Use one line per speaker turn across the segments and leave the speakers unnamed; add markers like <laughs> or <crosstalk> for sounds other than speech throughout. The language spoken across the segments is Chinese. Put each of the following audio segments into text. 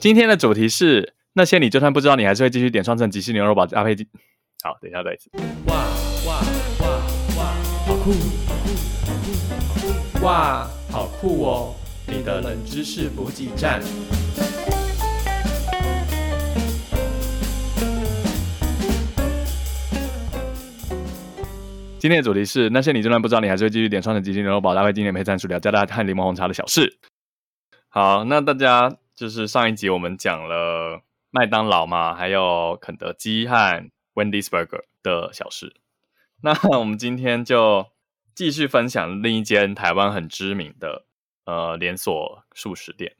今天的主题是那些你就算不知道，你还是会继续点双层吉士牛肉堡搭配。好，等一下再一次。
哇哇哇哇，好酷！哇，好酷哦！你的冷知识补给站。
今天的主题是那些你就算不知道，你还是会继续点双层吉士牛肉堡搭配经典配餐薯条加大和柠檬红茶的小事。好，那大家就是上一集我们讲了麦当劳嘛，还有肯德基和 Wendy's Burger 的小事。那我们今天就继续分享另一间台湾很知名的呃连锁素食店，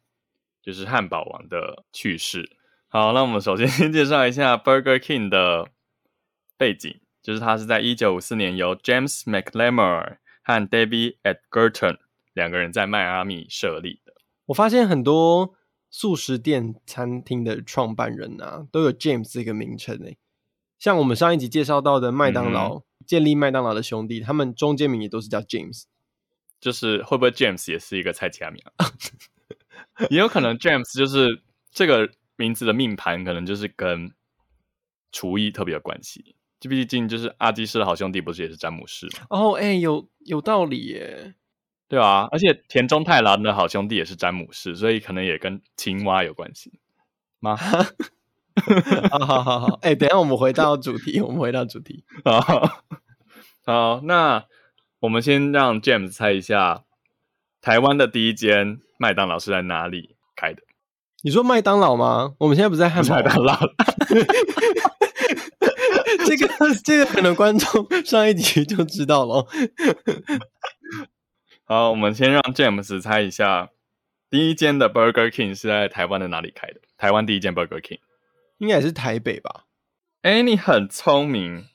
就是汉堡王的趣事。好，那我们首先 <laughs> 先介绍一下 Burger King 的背景，就是它是在一九五四年由 James McLemore 和 David Edgerton 两个人在迈阿密设立的。
我发现很多素食店餐厅的创办人啊，都有 James 这个名称诶。像我们上一集介绍到的麦当劳，建立麦当劳的兄弟，他们中间名也都是叫 James。
就是会不会 James 也是一个菜奇亚名啊？<laughs> 也有可能 James 就是这个名字的命盘，可能就是跟厨艺特别有关系。就毕竟就是阿基师的好兄弟，不是也是詹姆士吗？
哦，哎，有有道理耶。
对啊，而且田中太郎的好兄弟也是詹姆士，所以可能也跟青蛙有关系吗？<laughs>
好好好好，哎，等下我们回到主题，我们回到主题。<laughs>
好，好，那我们先让 James 猜一下，台湾的第一间麦当劳是在哪里开的？
你说麦当劳吗？我们现在不在汉堡
麦当劳。<laughs>
这个这个可能观众上一集就知道了。
好，我们先让 James 猜一下，第一间的 Burger King 是在台湾的哪里开的？台湾第一间 Burger King
应该也是台北吧？
哎，你很聪明，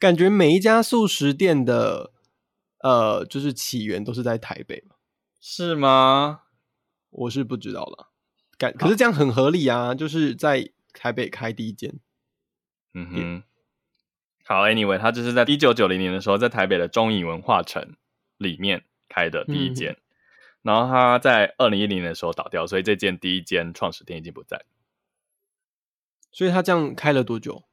感觉每一家素食店的呃，就是起源都是在台北
是吗？
我是不知道了，感可是这样很合理啊，就是在台北开第一间。
嗯哼，好，Anyway，他就是在一九九零年的时候，在台北的中影文化城里面。开的第一间，然后他在二零一零年的时候倒掉，所以这间第一间创始店已经不在。
所以他这样开了多久？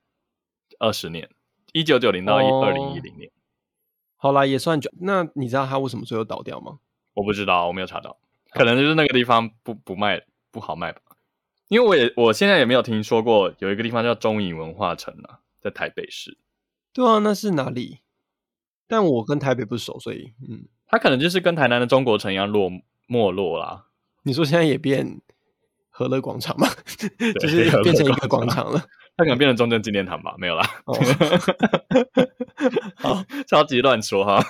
二十年，一九九零到二零一零年。
好啦，也算久。那你知道他为什么最后倒掉吗？
我不知道，我没有查到。可能就是那个地方不不卖，不好卖吧。因为我也我现在也没有听说过有一个地方叫中影文化城啊，在台北市。
对啊，那是哪里？但我跟台北不熟，所以嗯。
它可能就是跟台南的中国城一样落没落啦。
你说现在也变和乐广场吗？<laughs> 就是变成一个广场了。<laughs>
它可能变成中正纪念堂吧？没有啦。<laughs> 好，超级乱说哈。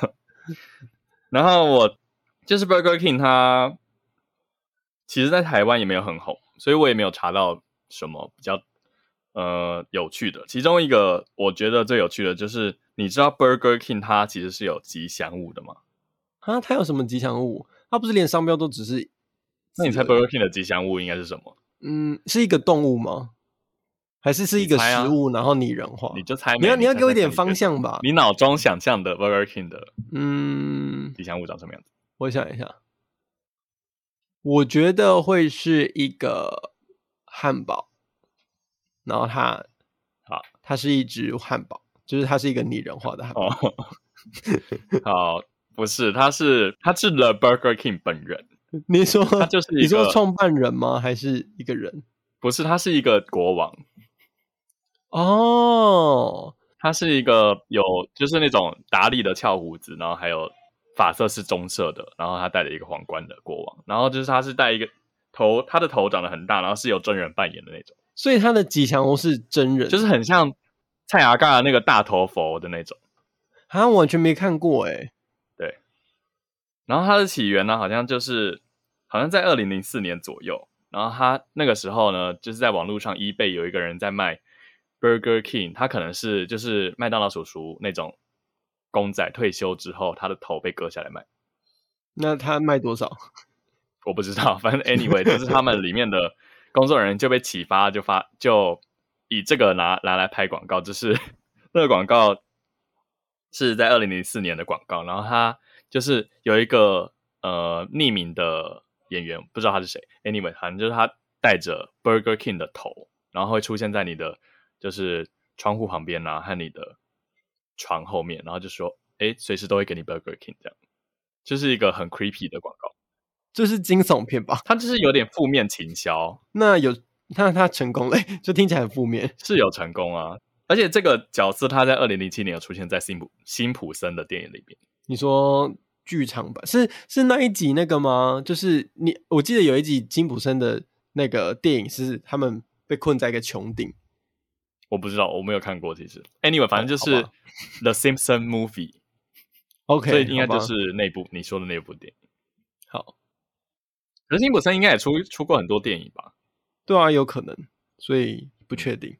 然后我就是 Burger King，它其实，在台湾也没有很红，所以我也没有查到什么比较呃有趣的。其中一个我觉得最有趣的就是，你知道 Burger King 它其实是有吉祥物的吗？
啊，它有什么吉祥物？它不是连商标都只是？
那你猜 Burger King 的吉祥物应该是什么？
嗯，是一个动物吗？还是是一个食物？然后拟人化？
你就猜，
你要你要给我一点方向吧。
你脑中想象的 Burger King 的
嗯
吉祥物长什么样子？
我想一下，我觉得会是一个汉堡，然后它
好，
它是一只汉堡，就是它是一个拟人化的汉堡。<laughs>
好。不是，他是他是 The Burger King 本人。
你说
他就是
你说创办人吗？还是一个人？
不是，他是一个国王。
哦，
他是一个有就是那种打理的翘胡子，然后还有发色是棕色的，然后他戴了一个皇冠的国王。然后就是他是戴一个头，他的头长得很大，然后是有真人扮演的那种。
所以他的吉祥物是真人，
就是很像蔡阿嘎的那个大头佛的那种。
好像完全没看过哎。
然后它的起源呢，好像就是好像在二零零四年左右。然后他那个时候呢，就是在网络上，eBay 有一个人在卖 Burger King，他可能是就是麦当劳叔叔那种公仔，退休之后他的头被割下来卖。
那他卖多少？
我不知道，反正 anyway，<laughs> 就是他们里面的工作人员就被启发，就发就以这个拿拿来拍广告，就是 <laughs> 那个广告是在二零零四年的广告，然后他。就是有一个呃匿名的演员，不知道他是谁。Anyway，反正就是他带着 Burger King 的头，然后会出现在你的就是窗户旁边啊，和你的床后面，然后就说，哎，随时都会给你 Burger King 这样，就是一个很 creepy 的广告，
就是惊悚片吧？
它就是有点负面情销，
那有那他成功了，<laughs> 就听起来很负面。
是有成功啊，而且这个角色他在二零零七年有出现在辛普辛普森的电影里面。
你说剧场版是是那一集那个吗？就是你，我记得有一集金普森的那个电影是他们被困在一个穹顶。
我不知道，我没有看过。其实，anyway，反正就是 <laughs> The Simpson
Movie，OK，<laughs>
所以应该就是那部你说的那部电影。
好，
可是辛普森应该也出出过很多电影吧？
对啊，有可能，所以不确定。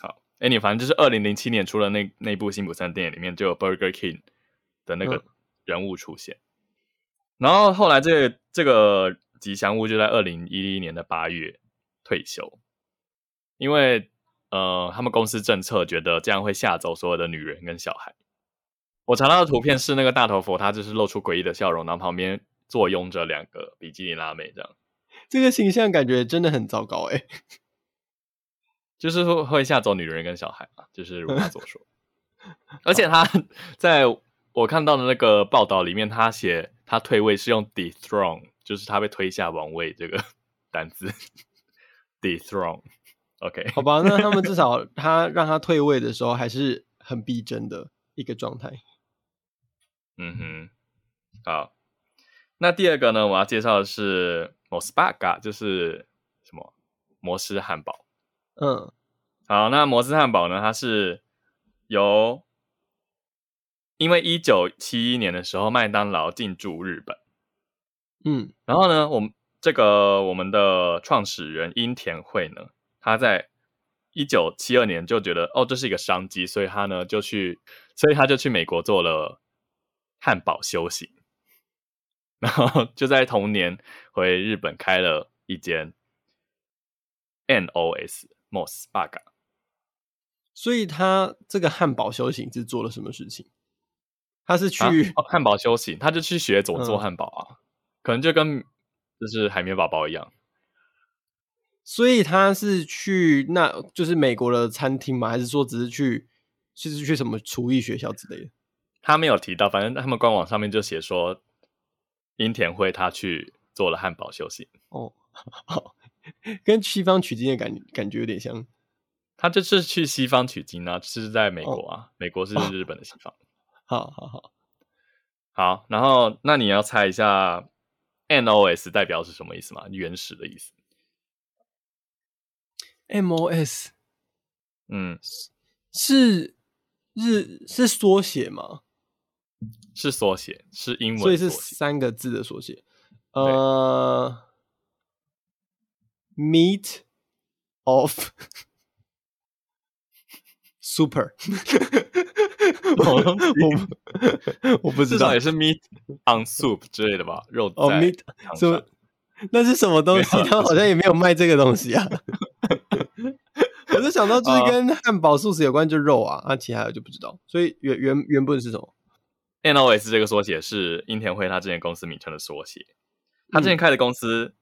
好，anyway，反正就是二零零七年出了那那部辛普森电影里面就有 Burger King 的那个
嗯。
人物出现，然后后来这个这个吉祥物就在二零一一年的八月退休，因为呃他们公司政策觉得这样会吓走所有的女人跟小孩。我查到的图片是那个大头佛，他就是露出诡异的笑容，然后旁边坐拥着两个比基尼辣妹，这样。
这个形象感觉真的很糟糕哎、<laughs>
就是会会吓走女人跟小孩嘛，就是如他所说。<laughs> 而且他在我看到的那个报道里面，他写他退位是用 dethrone，就是他被推下王位这个 <laughs> 单字 dethrone。OK，
好吧，那他们至少他让他退位的时候还是很逼真的一个状态。
嗯哼，好。那第二个呢，我要介绍的是 Mosbaga，就是什么摩斯汉堡。
嗯
好，那摩斯汉堡呢？它是由因为一九七一年的时候，麦当劳进驻日本，
嗯
然后呢，我们这个我们的创始人樱田惠呢，他在一九七二年就觉得哦，这是一个商机，所以他呢就去，所以他就去美国做了汉堡修行，<laughs> 然后就在同年回日本开了一间 NOS Mos Baga。
所以他这个汉堡修行是做了什么事情？他是去、
汉堡修行，他就去学怎么做
嗯
汉堡啊，可能就跟就是海绵宝宝一样。
所以他是去那就是美国的餐厅吗？还是说只是去就是去什么厨艺学校之类的？
他没有提到，反正他们官网上面就写说，樱田辉他去做了汉堡修行，
哦，好，跟西方取经的感感觉有点像。
他就是去西方取经啊，是在美国
哦
啊，美国是日本的西方。
好好好，
好，然后那你要猜一下 NOS 代表是什么意思吗？原始的意思。
MOS
嗯，
是日是缩写吗？
是缩写，是英文
所以是。三个字的缩写。呃，Meet of Super，<laughs> 我我不知道
也是 meat on soup 之类的吧，肉在
哦，Meat
汤
什么
上。
那是什么东西？他好像也没有卖这个东西啊。<laughs> 我就想到就是
哦
跟汉堡素食有关，就肉啊，啊，其他的就不知道。所以原原原本是什么
？NOS 这个缩写是樱田辉他之前公司名称的缩写。他之前开的公司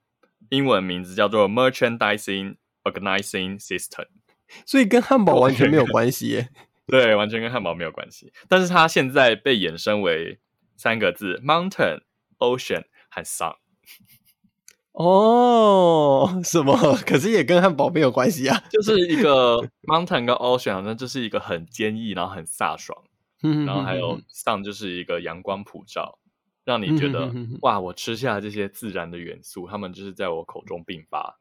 英文名字叫做 Merchandising Organizing System，
所以跟汉堡 <laughs> 完全没有关系耶。<laughs>
对，完全跟汉堡没有关系。但是它现在被衍生为三个字：Mountain、Ocean 和 Sun。
哦，什么？可是也跟汉堡没有关系啊。
就 <laughs> 是一个 Mountain 跟 Ocean 好像就是一个很坚毅，然后很飒爽，
然
然后还有 Sun 就是一个阳光普照，让你觉得哇，我吃下这些自然的元素，它们就是在我口中并发。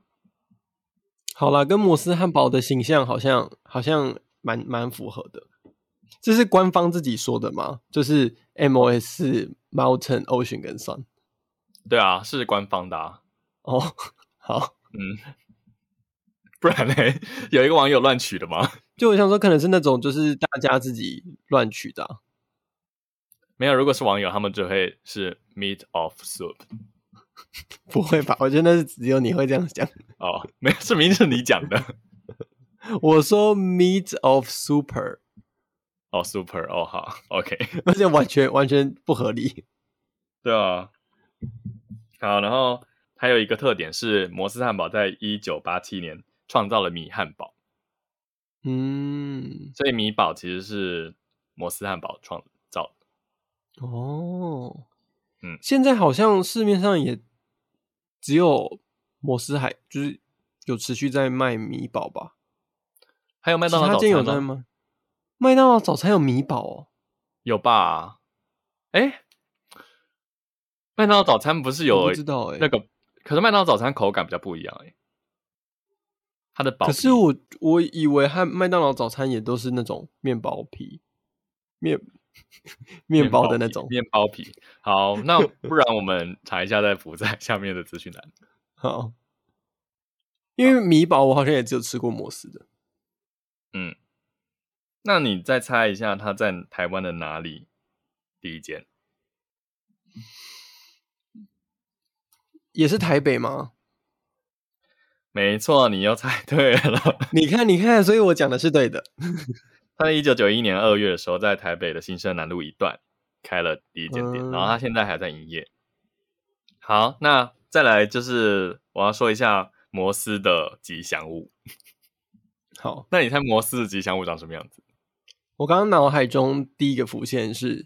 好啦，跟摩斯汉堡的形象好像好像蛮蛮符合的。这是官方自己说的吗？就是 MOS Mountain、Ocean 跟 Sun。
对啊，是官方的啊。
哦，好，
嗯，不然呢？有一个网友乱取的吗？<laughs>
就我想说，可能是那种就是大家自己乱取的啊、
没有，如果是网友，他们就会是 meat of soup。<laughs>
不会吧？我觉得那是只有你会这样讲。
哦，没有，是明明是你讲的。<laughs>
我说 Meat of Super，
哦，super，哦，好，OK，
而且完全完全不合理。
对啊。好，然后还有一个特点是，摩斯汉堡在一九八七年创造了米汉堡，
嗯，
所以米堡其实是摩斯汉堡创造的。
哦，
嗯
现在好像市面上也只有摩斯海，就是有持续在卖米堡吧？
还有麦当劳早
其他店有
吗？
在吗？麦当劳早餐有米堡哦，
有吧？哎，麦当劳早餐不是
我
有
不知道哎、
那个？可是麦当劳早餐口感比较不一样哎，它的薄。
可是我我以为和麦当劳早餐也都是那种面包皮面 <laughs> 面包的那种。
面包皮。好，那不然我们查一下，再附在下面的资讯栏。
好，因为米堡我好像也只有吃过摩斯的，
嗯，那你再猜一下，它在台湾的哪里？第一间
也是台北吗？
没错，你又猜对了。<laughs>
你看，你看，所以我讲的是对的。
他在一九九一年二月的时候，在台北的新生南路一段开了第一间店，
嗯
然后他现在还在营业。好，那再来就是我要说一下摩斯的吉祥物。<laughs>
好，
那你猜摩斯的吉祥物长什么样子？
我刚刚脑海中第一个浮现是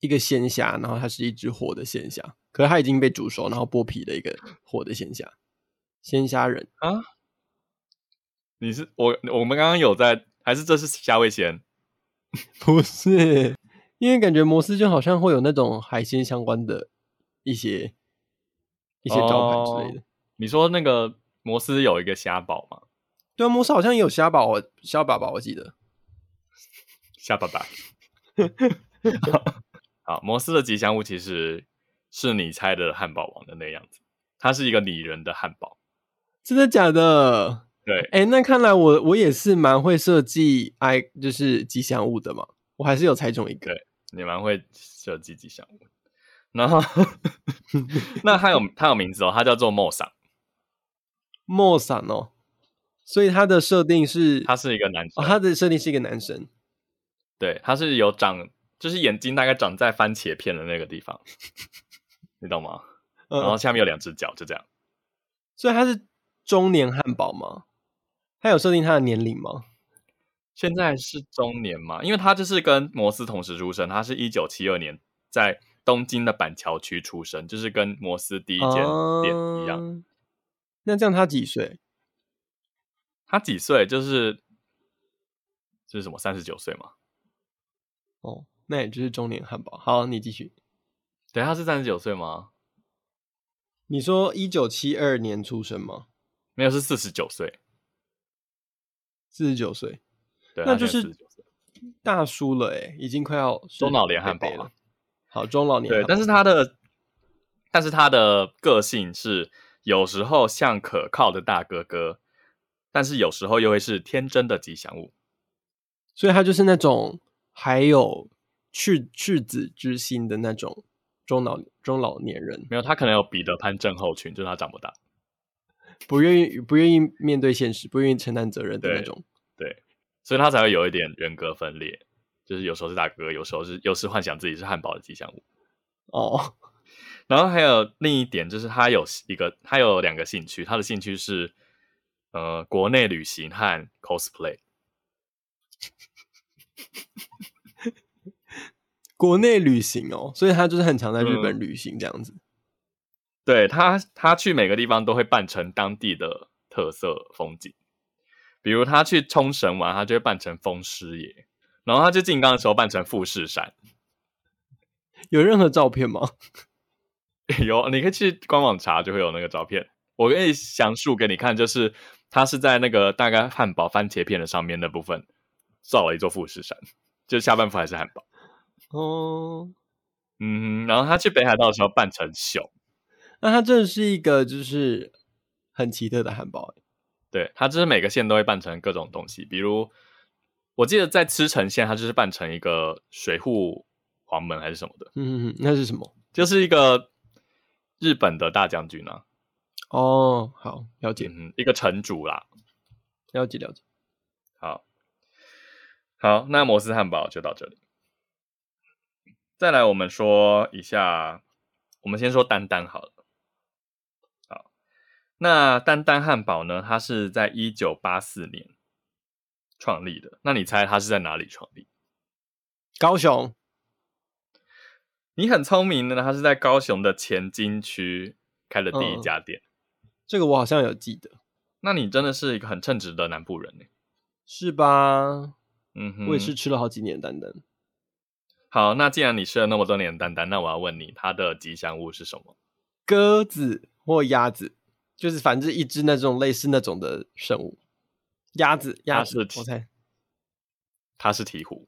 一个鲜虾，然后它是一只活的鲜虾，可是它已经被煮熟，然后剥皮的一个活的鲜虾，鲜虾仁。
啊？你是我我们刚刚有在，还是这是虾味鲜？<laughs>
不是，因为感觉摩斯就好像会有那种海鲜相关的一些一些招牌之类的。
你说那个摩斯有一个虾堡吗？
对啊，摩斯好像也有虾堡，我虾爸爸，我记得。<laughs>
虾爸爸。好，摩斯的吉祥物其实是你猜的汉堡王的那样子，它是一个拟人的汉堡。
真的假的？
对，
哎、那看来我我也是蛮会设计 i 就是吉祥物的嘛，我还是有猜中一个。
对你蛮会设计吉祥物。然后，<laughs> 那它有它有名字哦，它叫做莫桑，
莫桑哦，所以他的设定是
他是一个男生，
哦，他的设定是一个男生。
对，他是有长，就是眼睛大概长在番茄片的那个地方，你懂吗？<laughs>
嗯，
然后下面有两只脚，就这样。
所以他是中年汉堡吗？他有设定他的年龄吗？
现在是中年嘛，因为他就是跟摩斯同时出生，他是一九七二年在东京的板桥区出生，就是跟摩斯第一间店一样。
嗯那这样他几岁？
他几岁？就是就是什么三十九岁嘛？
哦，那也就是中年汉堡。好，你继续。
对，他是三十九岁吗？
你说一九七二年出生吗？
没有，是四十九岁。
四十九岁，
对，
那就是大叔了哎，已经快要
中老年汉堡了。
好，中老年
对，但是他的，但是他的个性是有时候像可靠的大哥哥，但是有时候又会是天真的吉祥物。
所以他就是那种还有赤赤子之心的那种中老中老年人，
没有，他可能有彼得潘症候群，就是他长不大。
不愿意不愿意面对现实，不愿意承担责任的那种。
对，所以他才会有一点人格分裂，就是有时候是大哥哥，有时候是有时幻想自己是汉堡的吉祥物。
哦，<laughs>
然后还有另一点就是他有一个，他有两个兴趣，他的兴趣是呃国内旅行和 cosplay。
国内旅行哦，所以他就是很常在日本
嗯
旅行这样子。
对他，他去每个地方都会扮成当地的特色风景，比如他去冲绳玩，他就会扮成风师爷，然后他去静冈的时候扮成富士山。
有任何照片吗？<laughs>
有，你可以去官网查，就会有那个照片。我可以详述给你看，就是他是在那个大概汉堡番茄片的上面那部分造了一座富士山，就下半部还是汉堡。
哦，
嗯，然后他去北海道的时候扮成熊，
那它真的是一个就是很奇特的汉堡欸。
对它就是每个县都会扮成各种东西，比如我记得在吃城县，它就是扮成一个水户黄门还是什么的，
嗯，那是什么？
就是一个日本的大将军啊，
哦，好，了解，
嗯，一个城主啦。
了解，了解。
好，好，那摩斯汉堡就到这里。再来，我们说一下，我们先说丹丹好了。那丹丹汉堡呢？它是在一九八四年创立的。那你猜它是在哪里创立？
高雄，
你很聪明的，它是在高雄的前金区开的第一
嗯
家店。
这个我好像有记得，
那你真的是一个很称职的南部人呢。
是吧？
嗯哼，
我也是。吃了好几年丹丹。
好，那既然你吃了那么多年的丹丹，那我要问你，它的吉祥物是什么？
鸽子或鸭子，就是反正一只那种类似那种的生物。鸭子，鸭子，
是
我猜。
它是鹈鹕，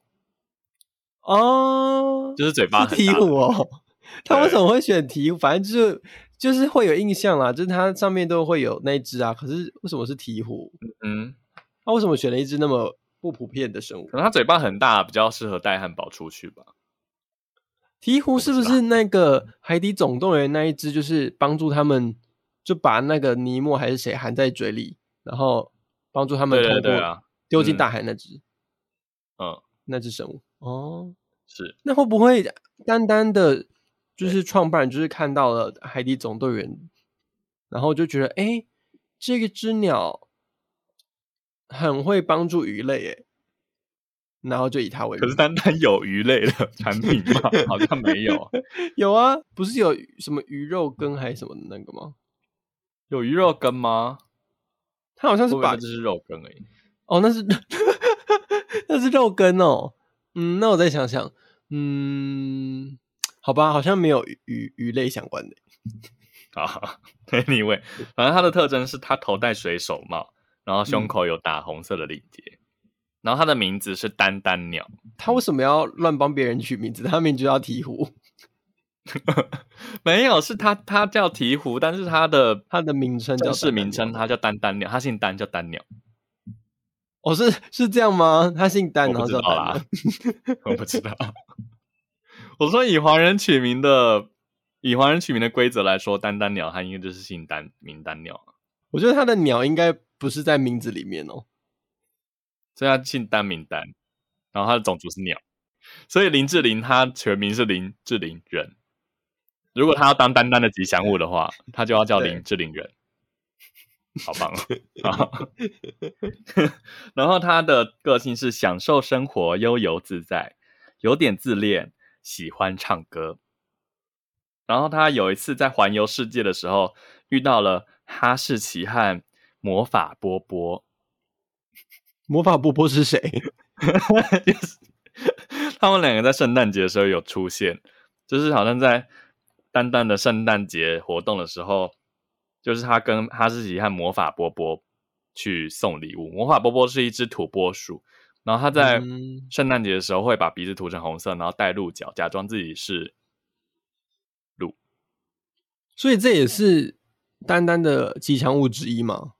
哦，
就是嘴巴
是鹈鹕哦。<laughs> 他为什么会选鹈鹕？反正就是就是会有印象啦，就是它上面都会有那一只啊。可是为什么是鹈鹕？
嗯，
他为什么选了一只那么不普遍的生物
可？能它嘴巴很大，比较适合带汉堡出去吧。
鹈鹕是不是那个《海底总动员》那一只？就是帮助他们，就把那个尼莫还是谁含在嘴里，然后帮助他们通过丢进大海那只、
嗯，
那只生物。哦，
是
那会不会单单的，就是创办人就是看到了《海底总动员》，然后就觉得，哎，这个只鸟很会帮助鱼类，哎，然后就以它为。
可是单单有鱼类的 <laughs> 产品吗？好像没有，<laughs>
有啊，不是有什么鱼肉羹还是什么的那个吗？
有鱼肉羹吗？
它好像是把
会不会那只是肉羹而已？
哦，那是 <laughs> 那是肉羹哦。嗯，那我再想想，嗯，好吧，好像没有鱼鱼鱼类相关的。<laughs>
啊，anyway，反正它的特征是它头戴水手帽，然后胸口有打红色的领结，然后它的名字是丹丹鸟。
它为什么要乱帮别人取名字？他名就叫鹈鹕，<laughs>
没有，是它它叫鹈鹕，但是它的
它的名称叫
正式
丹丹鸟
名称它叫丹丹鸟，它姓丹叫丹鸟。
哦，是是这样吗？他姓丹，
我
然后
不知道啦
叫丹吗。<laughs>
我不知道。我说以华人取名的，以华人取名的规则来说，丹丹鸟它应该就是姓丹名丹鸟，
我觉得他的鸟应该不是在名字里面哦。
所以它姓丹名丹，然后它的种族是鸟，所以林志玲她全名是林志玲人。如果他要当丹丹的吉祥物的话，<laughs> 他就要叫林志玲人。<laughs> 好棒哦！好 <laughs> 然后他的个性是享受生活、悠游自在，有点自恋，喜欢唱歌。然后他有一次在环游世界的时候，遇到了哈士奇和魔法波波，
魔法波波是谁？
就是他们两个在圣诞节的时候有出现，就是好像在丹丹的圣诞节活动的时候，就是他跟哈士奇和魔法波波去送礼物。魔法波波是一只土拨鼠，然后他在
嗯
圣诞节的时候会把鼻子涂成红色，然后戴鹿角，假装自己是鹿。
所以这也是丹丹的吉祥物之一嘛？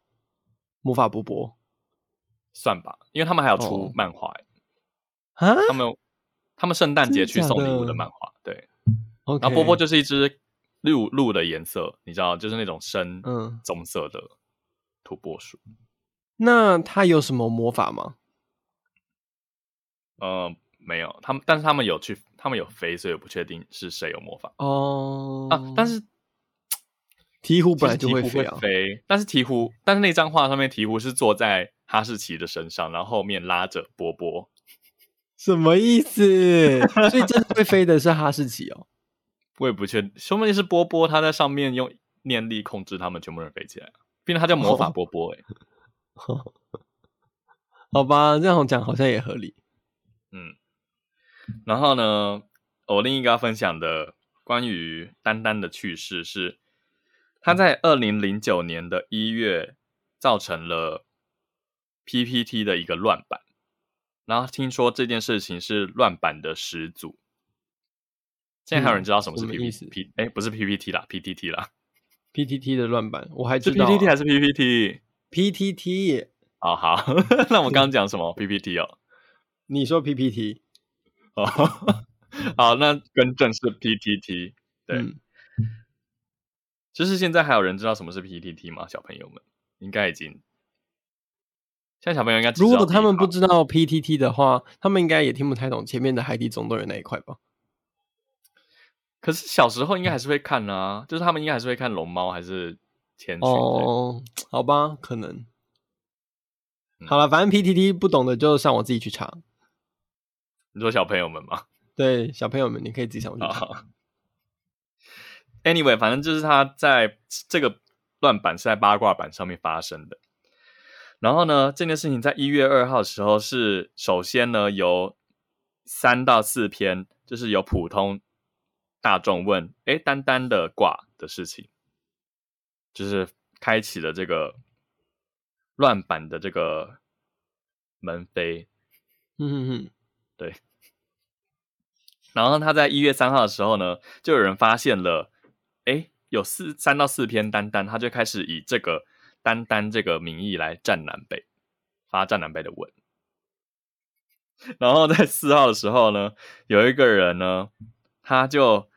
魔法波波
算吧，因为他们还有出
哦
漫画、欸
啊
他们他们圣诞节去送礼物的
的
漫画，对。然后波波就是一只鹿鹿的颜色，你知道，就是那种深
嗯
棕色的土拨鼠。
那它有什么魔法吗？
呃，没有，他们但是他们有去，他们有飞，所以我不确定是谁有魔法、
哦
啊。但是
鹈鹕本来就会飞啊。
飞，但是鹈鹕，但是那张画上面鹈鹕是坐在哈士奇的身上，然后后面拉着波波。
什么意思？所以真的会飞的是哈士奇哦。
我也不确定，说不定是波波他在上面用念力控制他们全部人飞起来，毕竟他叫魔法波波、欸，<laughs>
好吧，这样讲好像也合理。
嗯，然后呢，我另一个要分享的关于丹丹的趣事是，他在二零零九年的一月造成了 PPT 的一个乱版，然后听说这件事情是乱版的始祖。现在还有人知道什么是
嗯什么意思
PPT？哎、不是 PPT 啦，PPT 啦
，PTT 的乱版我还
是
知道、啊、
PPT 还是 PPT？PTT？
哦
好，<laughs> 那我刚刚讲什么 PPT 哦？
你说 PPT？<laughs>
哦，好，那更正是 PPT，。对，
嗯
就是现在还有人知道什么是 PPT 吗？小朋友们应该已经，现在小朋友应该知道
如果他们不知道 PTT 的话，他们应该也听不太懂前面的《海底总动员》那一块吧？
可是小时候应该还是会看啊，就是他们应该还是会看龙猫还是谦逊。哦，
哦，好吧，可能。
嗯
好了，反正 PTT 不懂的就上我自己去查。
你说小朋友们吗？<laughs>
对，小朋友们，你可以自己上网去查。
啊，anyway，反正就是他在这个乱版是在八卦版上面发生的。然后呢，这件事情在一月二号的时候是首先呢由三到四篇，就是有普通大众问，哎，丹丹的卦的事情，就是开启了这个乱版的这个门扉。
嗯哼哼，
对。然后他在一月三号的时候呢，就有人发现了，哎，有四三到四篇丹丹，他就开始以这个丹丹这个名义来占南北，发占南北的文。然后在四号的时候呢，有一个人呢，他就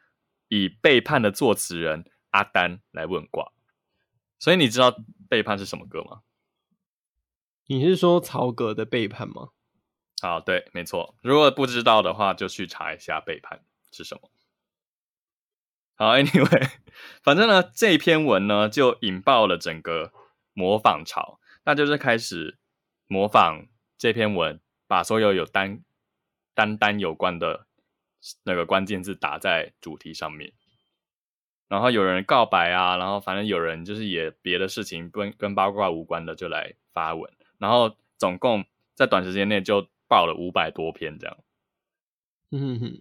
以背叛的作词人阿丹来问卦。所以你知道背叛是什么歌吗？
你是说曹格的背叛吗？
好，对，没错。如果不知道的话，就去查一下背叛是什么。好，Anyway，<laughs> 反正呢，这篇文呢就引爆了整个模仿潮，那就是开始模仿这篇文，把所有有单单单有关的那个关键字打在主题上面。然后有人告白啊，然后反正有人就是也别的事情跟跟八卦无关的就来发文，然后总共在短时间内就爆了五百多篇这样，<laughs>
嗯哼哼，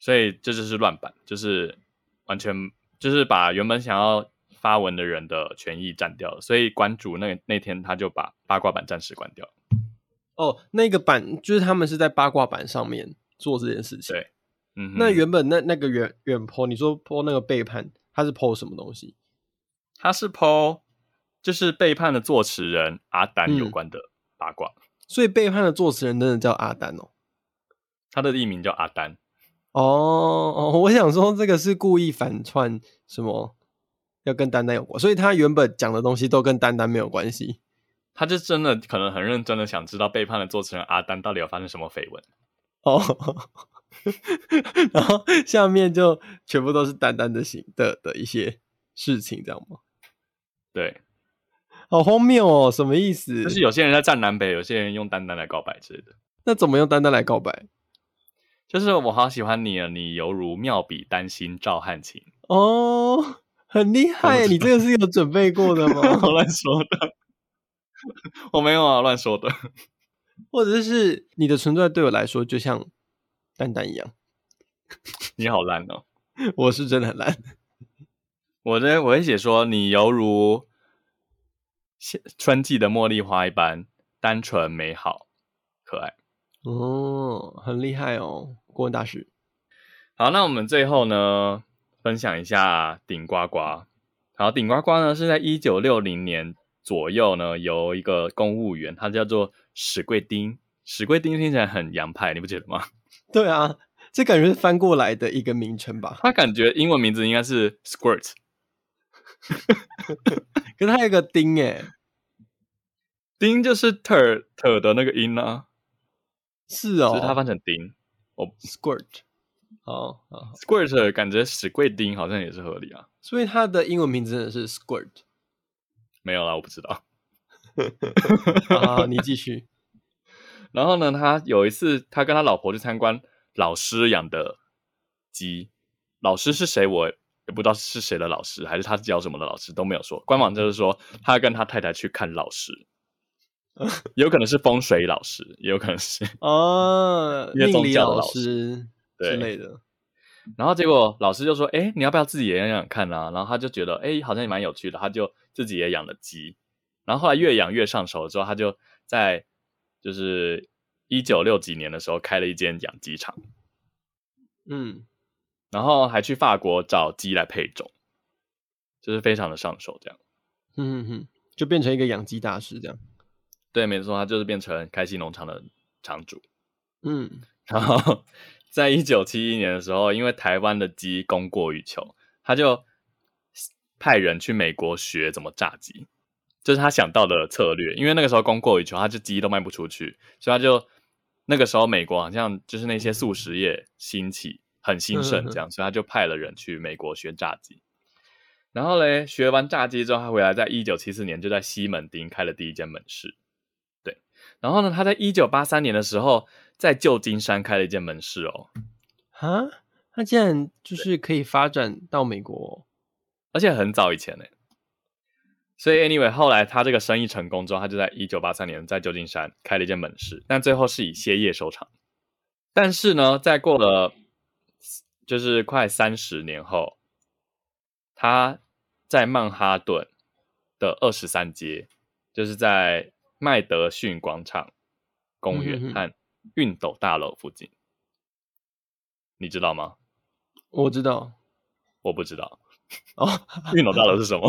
所以这就是乱版，就是完全就是把原本想要发文的人的权益占掉了，所以馆主那那天他就把八卦版暂时关掉。
哦，那个版就是他们是在八卦版上面做这件事情。
对，嗯，
那原本那那个原原 po，你说 po 那个背叛，他是 po 什么东西？
他是 PO 就是背叛的作词人阿丹有
嗯
关的八卦，
所以背叛的作词人真的叫阿丹哦。
他的艺名叫阿丹。
哦哦，我想说这个是故意反串什么，要跟丹丹有关，所以他原本讲的东西都跟丹丹没有关系。
他就真的可能很认真的想知道背叛的作词人阿丹到底有发生什么绯闻。
哦，<laughs> 然后下面就全部都是丹丹的行的的一些事情，这样吗？
对，
好荒谬哦，什么意思？
就是有些人在站南北，有些人用丹丹来告白之类的。
那怎么用丹丹来告白？
就是我好喜欢你啊，你犹如妙笔丹心照汗青。
哦，很厉害，你这个是有准备过的吗？<laughs>
我乱说的，我没有啊，乱说的。
或者是你的存在对我来说就像丹丹一样？<laughs>
你好烂哦！
我是真的很烂。
我的我会写说，你犹如夏春季的茉莉花一般单纯美好可爱。
哦，很厉害哦，国文大师。
好，那我们最后呢，分享一下顶呱呱。好，顶呱呱呢是在一九六零年左右呢，由一个公务员，他叫做史贵丁。史贵丁听起来很洋派，你不觉得吗？<laughs>
对啊，这感觉是翻过来的一个名称吧？
他感觉英文名字应该是 Squirt，<laughs>
可是它有一个丁诶，<laughs>
丁就是 ter ter 的那个音啊，
是哦，
只是它翻成丁。
squirt。好好
，Squirt 感觉史贵丁好像也是合理啊。
所以它的英文名字真的是 squirt。
没有啦，我不知道。
好好，你继续。
然后呢，他有一次，他跟他老婆去参观老师养的鸡。老师是谁，我也不知道是谁的老师，还是他教什么的老师都没有说。官网就是说，他跟他太太去看老师，<laughs> 有可能是风水老师，也有可能是
哦，<laughs> 命理老师之类的。
然后结果老师就说：“哎，你要不要自己也养养看啊？”然后他就觉得：“哎，好像也蛮有趣的。”他就自己也养了鸡。然后后来越养越上手之后，他就在就是一九六几年的时候开了一间养鸡场，
嗯，
然后还去法国找鸡来配种，就是非常的上手。这样
嗯哼哼，就变成一个养鸡大师这样。
对，没错，他就是变成开心农场的场主。
嗯，
然后在一九七一年的时候，因为台湾的鸡供过于求，他就派人去美国学怎么炸鸡，这、是他想到的策略。因为那个时候供过于求，他就鸡都卖不出去，所以他就那个时候美国好像就是那些素食业兴起很兴盛，这样，所以他就派了人去美国学炸鸡。然后嘞，学完炸鸡之后，他回来，在一九七四年就在西门町开了第一间门市。对，然后呢，他在一九八三年的时候，在旧金山开了一间门市哦，
啊，他竟然就是可以发展到美国、哦，
而且很早以前呢。所以，anyway，后来他这个生意成功之后，他就在一九八三年在旧金山开了一间门市，但最后是以歇业收场。但是呢，在过了就是快三十年后，他在曼哈顿的二十三街，就是在麦德逊广场公园和熨斗大楼附近，你知道吗？
我知道
我不知道，<laughs>
哦。
熨斗大楼是什么？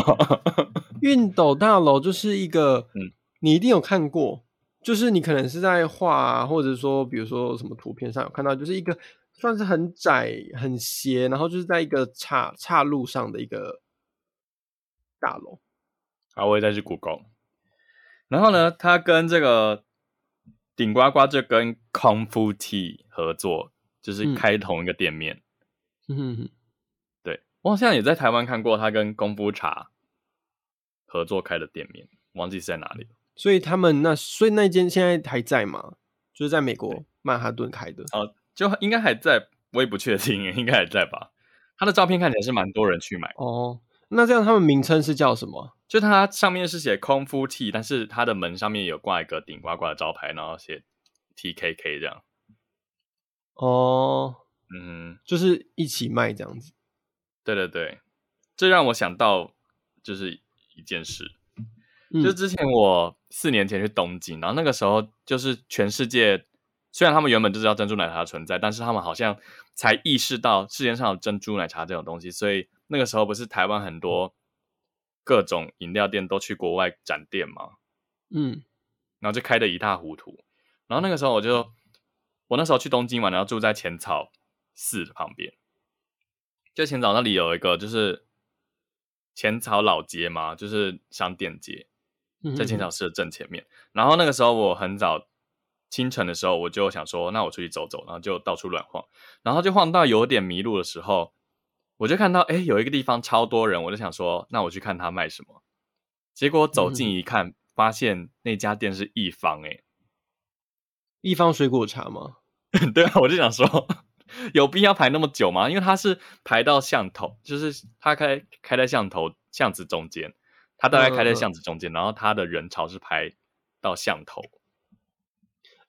<laughs>
熨斗大楼就是一个，
嗯
你一定有看过，就是你可能是在画、啊，或者说比如说什么图片上有看到，就是一个算是很窄、很斜，然后就是在一个岔岔路上的一个大楼。
好，我也再去 Google。然后呢，他跟这个顶呱呱就跟 Kung Fu Tea 合作，就是
嗯
开同一个店面。
嗯哼哼，
对我好像也在台湾看过他跟功夫茶合作开的店面，忘记是在哪里了。
所以他们那，所以那间现在还在吗？就是在美国曼哈顿开的。
哦，就应该还在，我也不确定，<laughs> 应该还在吧。他的照片看起来是蛮多人去买，
哦，那这样他们名称是叫什么？
就它上面是写空夫 T，但是它的门上面有挂一个顶呱呱的招牌，然后写 TKK 这样。
哦，
嗯，
就是一起卖这样子。
对对对，这让我想到就是一件事，
嗯
就之前我四年前去东京，然后那个时候就是全世界，虽然他们原本就知道珍珠奶茶的存在，但是他们好像才意识到世界上有珍珠奶茶这种东西，所以那个时候不是台湾很多各种饮料店都去国外展店吗？
嗯
然后就开的一塌糊涂。然后那个时候我就，我那时候去东京玩，然后住在浅草寺的旁边，就浅草那里有一个就是前朝老街嘛，就是商店街，
嗯，
在浅草市的正前面。然后那个时候我很早清晨的时候，我就想说，那我出去走走，然后就到处乱晃，然后就晃到有点迷路的时候，我就看到哎有一个地方超多人，我就想说，那我去看他卖什么。结果走近一看，发现那家店是一方哎、
一方水果茶吗？<laughs>
对啊，我就想说，<laughs> 有必要排那么久吗？因为它是排到巷头，就是它开开在巷头巷子中间，它大概开在巷子中间，然后它的人潮是排到巷头。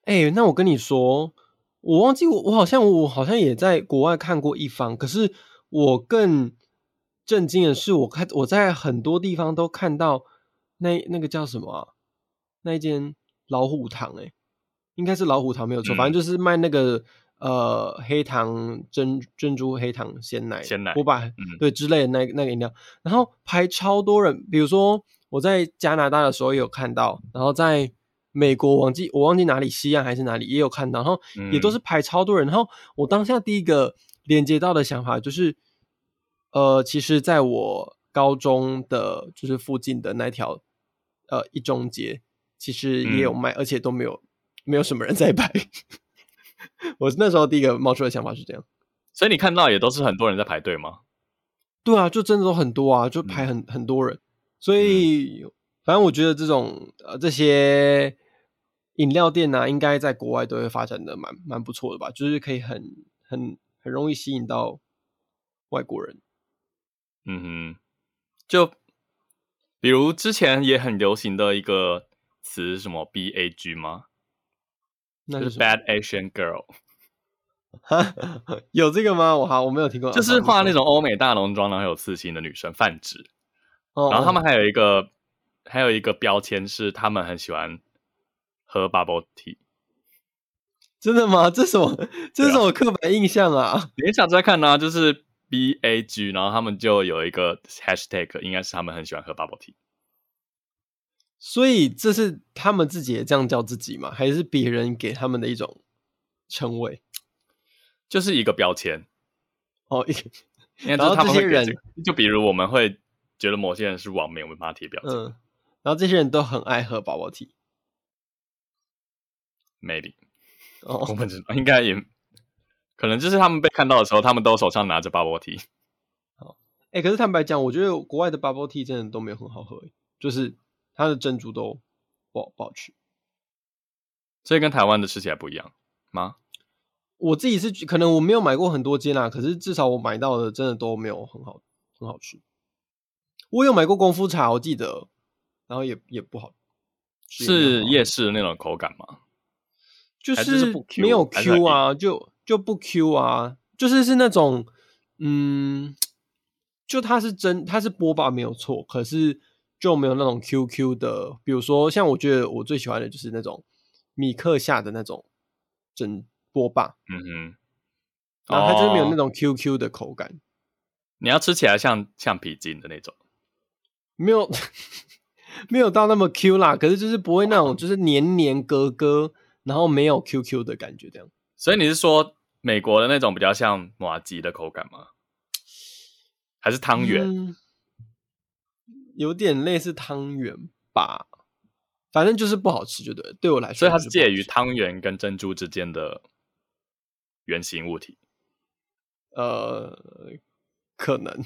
哎、那我跟你说，我忘记我我好像我好像也在国外看过一方，可是我更震惊的是，我看我在很多地方都看到那那个叫什么啊？那一间老虎堂、欸，应该是老虎堂没有错，
嗯
反正就是卖那个呃黑糖珍珍珠黑糖鲜奶
鲜奶
波霸
嗯。
对之类的那那个饮料，然后排超多人，比如说我在加拿大的时候也有看到，然后在美国忘记我忘记哪里西岸还是哪里也有看到，然后也都
嗯。
是排超多人，然后我当下第一个连接到的想法就是，呃，其实在我高中的就是附近的那条呃一中街，其实也有
嗯。
卖，而且都没有没有什么人在排。我那时候第一个冒出的想法是这样。
所以你看到也都是很多人在排队吗？
对啊，就真的都很多啊，就排很、很多人，所以、反正我觉得这种呃这些饮料店呢、应该在国外都会发展的蛮蛮不错的吧，就是可以很很很容易吸引到外国人。
嗯哼，就比如之前也很流行的一个词什么 B A
那什么
Bad Asian Girl，
哈 <laughs> 有这个吗？我好我没有听过，
就是画那
种，
欧美大浓妆然后有刺青的女生泛指。
哦
然后他们
哦
还有一个还有一个标签是他们很喜欢喝 bubble tea。
真的吗？这什么？这是什么刻板印象啊？
你想再看呢、就是 B A G，然后他们就有一个 hashtag，应该是他们很喜欢喝 bubble tea。
所以这是他们自己也这样叫自己吗？还是别人给他们的一种称谓？
就是一个标签，
哦，一然后
他们会
这些人
就比如我们会觉得某些人是网民，我们帮他贴标签、
嗯，然后这些人都很爱喝宝宝 T。
m a y b e
哦
我，不知道，应该也可能就是他们被看到的时候，他们都手上拿着 bubble tea。
哎、可是坦白讲，我觉得国外的 bubble tea 真的都没有很好喝、欸，就是它的珍珠都不好不好吃。
所以跟台湾的吃起来不一样吗？
我自己是可能我没有买过很多间啦，可是至少我买到的真的都没有很好很好吃。我有买过功夫茶，我记得，然后也也不好
是夜市的那种口感吗？
就
是
没有 Q 啊，就就不 Q 啊，就是是那种嗯，就它是真它是波霸没有错，可是就没有那种 QQ 的，比如说像我觉得我最喜欢的就是那种米克下的那种整波霸，
嗯哼，
然后它就是没有那
哦
种 QQ 的口感，
你要吃起来像橡皮筋的那种。
没有 <laughs> 没有到那么 Q 啦，可是就是不会那种就是黏黏格格，然后没有 QQ 的感觉这样。
所以你是说美国的那种比较像麻吉的口感吗？还是汤圆？
嗯有点类似汤圆吧，反正就是不好吃，就对。对我来说，
所以它是介于汤圆跟珍珠之间的圆形物体。
呃，可能，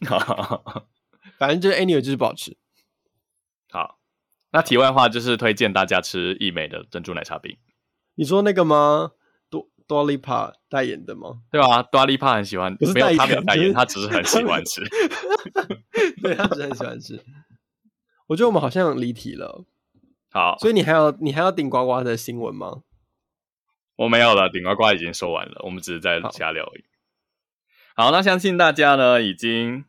<laughs> 反正就是 anyway 就是不好吃。
好，那题外话就是推荐大家吃益美的珍珠奶茶冰，
你说那个吗？多多利帕代言的吗？
对吧？多利帕很喜欢，没有
不是代言
他没有代言，
就是
他只是很喜欢吃。<laughs>
对他只是很喜欢吃。我觉得我们好像离题了，
好，
所以你还要你还要顶呱呱的新闻吗？
我没有了，顶呱呱已经说完了，我们只是在
好
瞎聊而已。好，那相信大家呢已经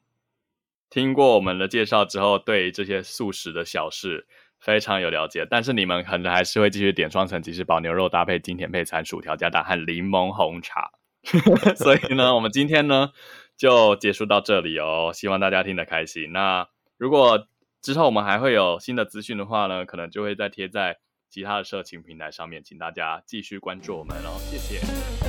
听过我们的介绍之后，对这些素食的小事非常有了解，但是你们可能还是会继续点双层吉士堡牛肉搭配金甜配餐、薯条加蛋和柠檬红茶。<laughs> 所以呢，我们今天呢就结束到这里哦，希望大家听得开心。那如果之后我们还会有新的资讯的话呢，可能就会再贴在其他的社群平台上面，请大家继续关注我们哦，谢谢。